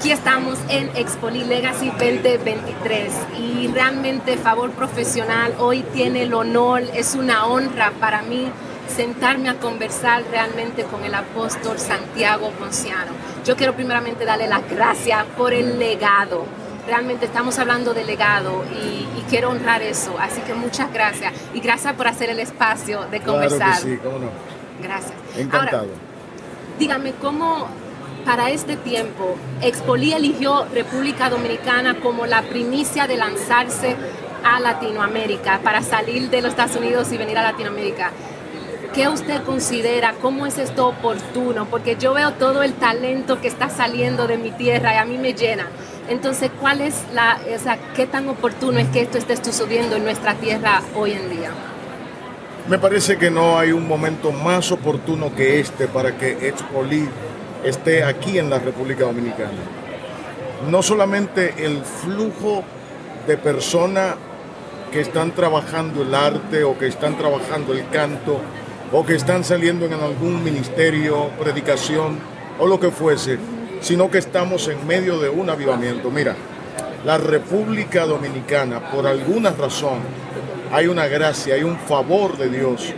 Aquí estamos en Expoli Legacy 2023 y realmente favor profesional hoy tiene el honor, es una honra para mí sentarme a conversar realmente con el apóstol Santiago Ponciano. Yo quiero primeramente darle las gracias por el legado. Realmente estamos hablando de legado y, quiero honrar eso. Así que muchas gracias y gracias por hacer el espacio de conversar. Claro sí, cómo no. Gracias. Encantado. dígame, ¿cómo para este tiempo Expoli eligió República Dominicana como la primicia de lanzarse a Latinoamérica, para salir de los Estados Unidos y venir a Latinoamérica? ¿Qué usted considera? ¿Cómo es esto oportuno? Porque yo veo todo el talento que está saliendo de mi tierra y a mí me llena. Entonces, ¿cuál es la, o sea, qué tan oportuno es que esto esté sucediendo en nuestra tierra hoy en día? Me parece que no hay un momento más oportuno que este para que Expoli esté aquí en la República Dominicana. No solamente el flujo de personas que están trabajando el arte o que están trabajando el canto o que están saliendo en algún ministerio, predicación o lo que fuese, sino que estamos en medio de un avivamiento. Mira, la República Dominicana, por alguna razón, hay una gracia, hay un favor de Dios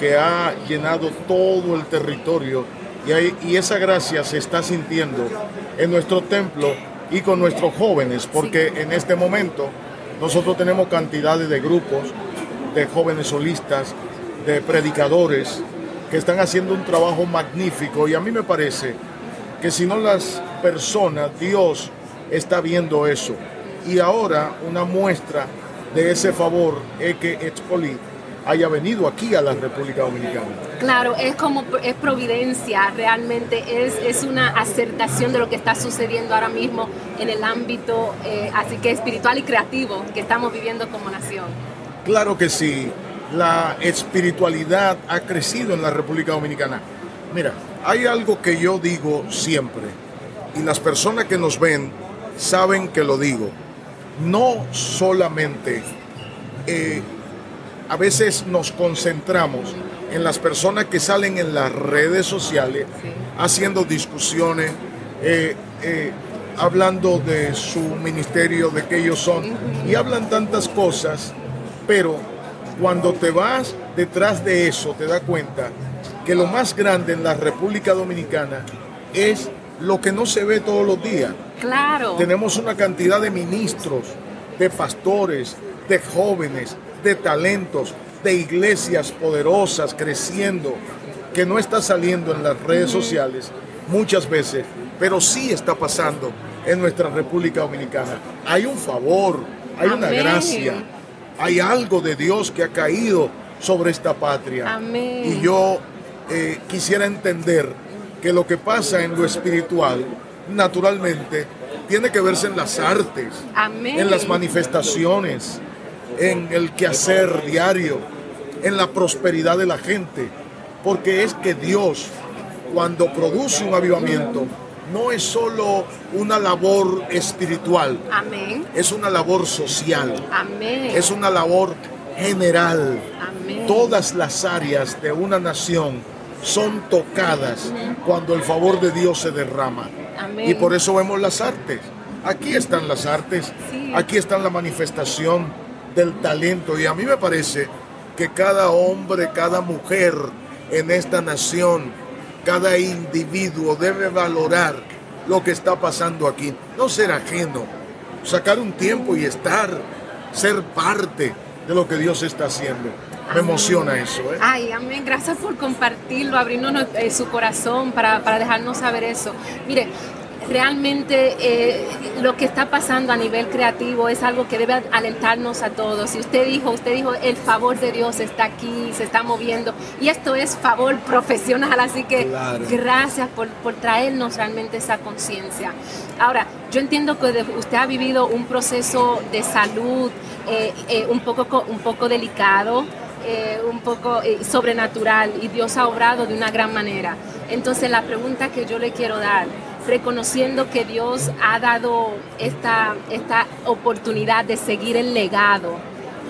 que ha llenado todo el territorio y, y esa gracia se está sintiendo en nuestro templo y con nuestros jóvenes, porque en este momento nosotros tenemos cantidades de grupos de jóvenes solistas, de predicadores que están haciendo un trabajo magnífico y a mí me parece que si no las personas, Dios está viendo eso. Y ahora una muestra de ese favor es que Expoli haya venido aquí a la República Dominicana. Claro, es como es providencia, realmente es, es una acertación de lo que está sucediendo ahora mismo en el ámbito eh, así que espiritual y creativo que estamos viviendo como nación. Claro que sí, la espiritualidad ha crecido en la República Dominicana. Mira, hay algo que yo digo siempre, y las personas que nos ven saben que lo digo. No solamente eh, a veces nos concentramos en las personas que salen en las redes sociales haciendo discusiones, eh, eh, hablando de su ministerio, de que ellos son, y hablan tantas cosas, pero cuando te vas detrás de eso, te das cuenta que lo más grande en la República Dominicana es lo que no se ve todos los días. Claro. Tenemos una cantidad de ministros, de pastores, de jóvenes, de talentos, de iglesias poderosas creciendo, que no está saliendo en las redes sociales muchas veces, pero sí está pasando en nuestra República Dominicana. Hay un favor, hay una gracia hay algo de Dios que ha caído sobre esta patria. Amén. Y yo eh, quisiera entender que lo que pasa en lo espiritual, naturalmente, tiene que verse en las artes, en las manifestaciones, en el quehacer diario, en la prosperidad de la gente. Porque es que Dios, cuando produce un avivamiento, no es solo una labor espiritual. Amén. Es una labor social. Amén. Es una labor general. Amén. Todas las áreas de una nación son tocadas cuando el favor de Dios se derrama. Y por eso vemos las artes. Aquí están las artes. Sí. Aquí está la manifestación del talento. Y a mí me parece que cada hombre, cada mujer en esta nación, cada individuo debe valorar lo que está pasando aquí, no ser ajeno, sacar un tiempo y estar, ser parte de lo que Dios está haciendo. Me emociona eso. ¿eh? Ay, amén. Gracias por compartirlo, abrirnos eh, su corazón para, para dejarnos saber eso. Mire, realmente eh, lo que está pasando a nivel creativo es algo que debe alentarnos a todos. Y usted dijo, usted dijo, el favor de Dios está aquí, se está moviendo. Y esto es favor profesional, así que gracias por, por, traernos realmente esa conciencia. Ahora, yo entiendo que usted ha vivido un proceso de salud eh, eh, un, poco, un poco delicado. Eh, un poco eh, sobrenatural y Dios ha obrado de una gran manera. Entonces la pregunta que yo le quiero dar, reconociendo que Dios ha dado esta, esta oportunidad de seguir el legado.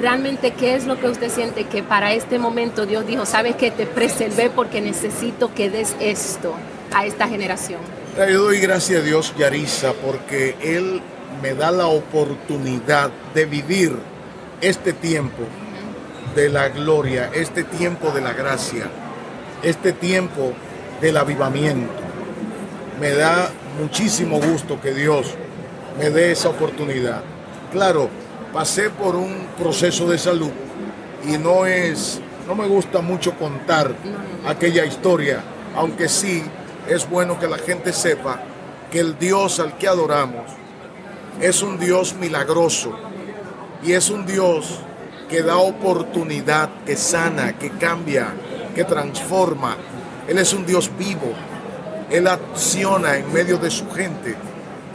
Realmente, ¿qué es lo que usted siente que para este momento Dios dijo, sabes que te preservé porque necesito que des esto a esta generación? Yo doy gracias a Dios, Yarisa, porque Él me da la oportunidad de vivir este tiempo de la gloria, este tiempo de la gracia, este tiempo del avivamiento. Me da muchísimo gusto que Dios me dé esa oportunidad. Claro, pasé por un proceso de salud y no es, no me gusta mucho contar aquella historia, aunque sí es bueno que la gente sepa que el Dios al que adoramos es un Dios milagroso y es un Dios que da oportunidad, que sana, que cambia, que transforma. Él es un Dios vivo. Él acciona en medio de su gente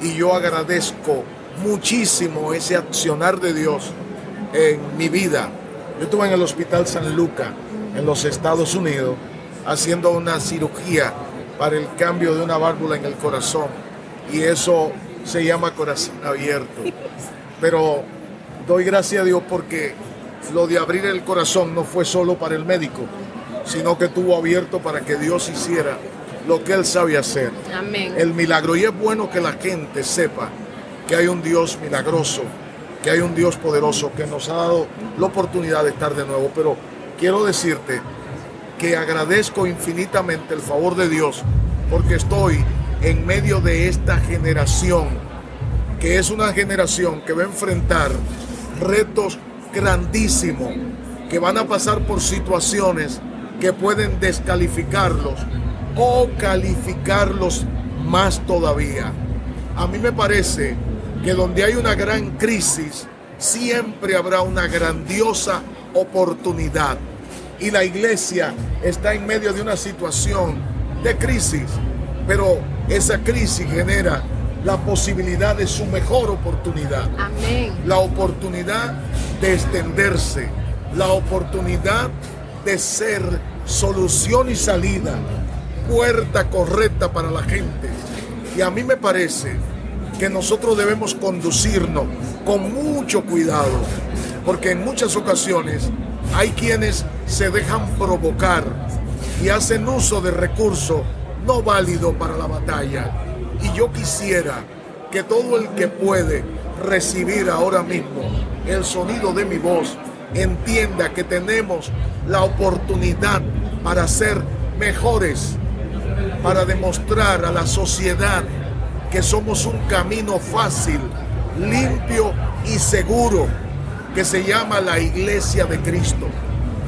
y yo agradezco muchísimo ese accionar de Dios en mi vida. Yo estuve en el Hospital San Lucas en los Estados Unidos haciendo una cirugía para el cambio de una válvula en el corazón y eso se llama corazón abierto. Pero doy gracias a Dios porque lo de abrir el corazón no fue solo para el médico, sino que tuvo abierto para que Dios hiciera lo que Él sabe hacer. Amén. El milagro. Y es bueno que la gente sepa que hay un Dios milagroso, que hay un Dios poderoso que nos ha dado la oportunidad de estar de nuevo. Pero quiero decirte que agradezco infinitamente el favor de Dios porque estoy en medio de esta generación, que es una generación que va a enfrentar retos grandísimos, que van a pasar por situaciones que pueden descalificarlos o calificarlos más todavía. A mí me parece que donde hay una gran crisis, siempre habrá una grandiosa oportunidad y la iglesia está en medio de una situación de crisis, pero esa crisis genera la posibilidad de su mejor oportunidad. Amén. La oportunidad de extenderse, la oportunidad de ser solución y salida, puerta correcta para la gente. Y a mí me parece que nosotros debemos conducirnos con mucho cuidado, porque en muchas ocasiones hay quienes se dejan provocar y hacen uso de recursos no válidos para la batalla. Y yo quisiera que todo el que puede recibir ahora mismo el sonido de mi voz entienda que tenemos la oportunidad para ser mejores, para demostrar a la sociedad que somos un camino fácil, limpio y seguro que se llama la iglesia de Cristo.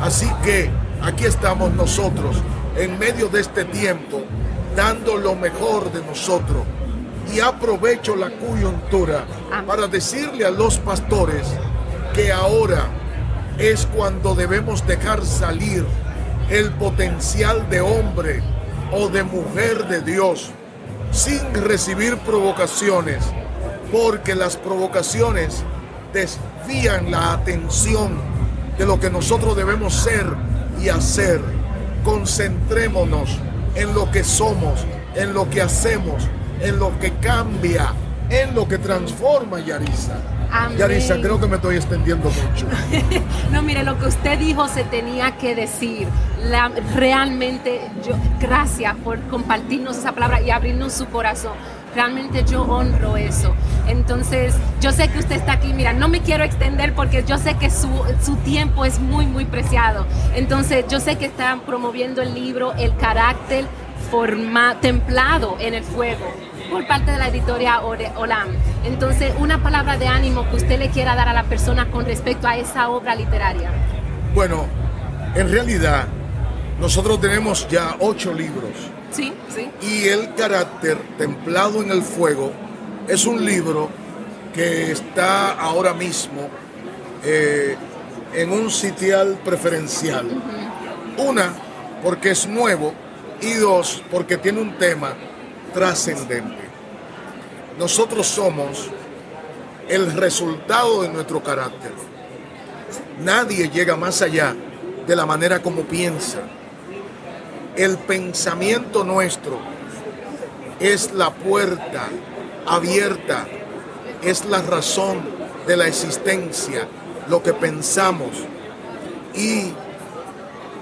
Así que aquí estamos nosotros en medio de este tiempo dando lo mejor de nosotros. Y aprovecho la coyuntura para decirle a los pastores que ahora es cuando debemos dejar salir el potencial de hombre o de mujer de Dios sin recibir provocaciones, porque las provocaciones desvían la atención de lo que nosotros debemos ser y hacer. Concentrémonos en lo que somos, en lo que hacemos, en lo que cambia, en lo que transforma Yarisa. Yarisa, creo que me estoy extendiendo mucho. no, mire, lo que usted dijo se tenía que decir. realmente, yo, gracias por compartirnos esa palabra y abrirnos su corazón. Realmente yo honro eso. Entonces, yo sé que usted está aquí, mira, no me quiero extender porque yo sé que su, su tiempo es muy, muy preciado. Entonces, yo sé que están promoviendo el libro El carácter forma, templado en el fuego por parte de la editorial Olam. Entonces, una palabra de ánimo que usted le quiera dar a la persona con respecto a esa obra literaria. Bueno, en realidad, nosotros tenemos ya ocho libros Sí, sí. Y el carácter templado en el fuego es un libro que está ahora mismo eh, en un sitial preferencial. Una, porque es nuevo y dos, porque tiene un tema trascendente. Nosotros somos el resultado de nuestro carácter. Nadie llega más allá de la manera como piensa el pensamiento nuestro es la puerta abierta, es la razón de la existencia, lo que pensamos. Y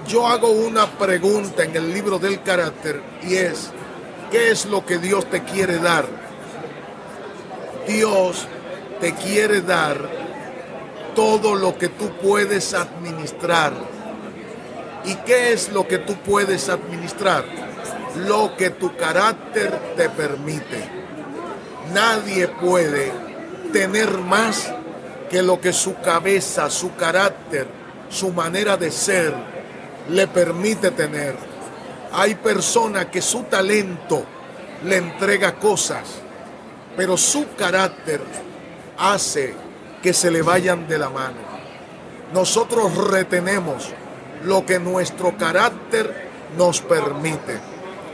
yo hago una pregunta en el libro del carácter y es, ¿Qué es lo que Dios te quiere dar? Dios te quiere dar todo lo que tú puedes administrar. ¿Y qué es lo que tú puedes administrar? Lo que tu carácter te permite. Nadie puede tener más que lo que su cabeza, su carácter, su manera de ser le permite tener. Hay personas que su talento le entrega cosas, pero su carácter hace que se le vayan de la mano. Nosotros retenemos lo que nuestro carácter nos permite.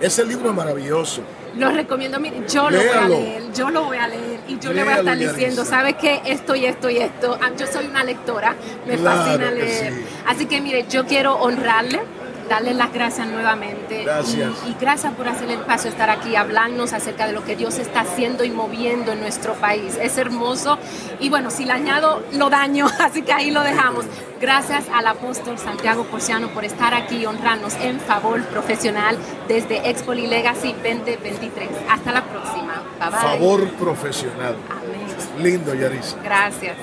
Ese libro es maravilloso. Lo recomiendo, mire, yo lo voy a leer, yo lo voy a leer y yo le voy a estar diciendo, ¿sabes qué? Esto y esto y esto. Ah, yo soy una lectora, me fascina leer. Así que mire, yo quiero honrarle darle las gracias nuevamente. Gracias. Y, gracias por hacer el paso, estar aquí, hablarnos acerca de lo que Dios está haciendo y moviendo en nuestro país. Es hermoso. Y bueno, si le añado, lo daño, así que ahí lo dejamos. Gracias al apóstol Santiago Porciano por estar aquí y honrarnos en favor profesional desde Expo Legacy 2023. Hasta la próxima. Bye bye. Favor profesional. Amén. Lindo, Yaris. Gracias.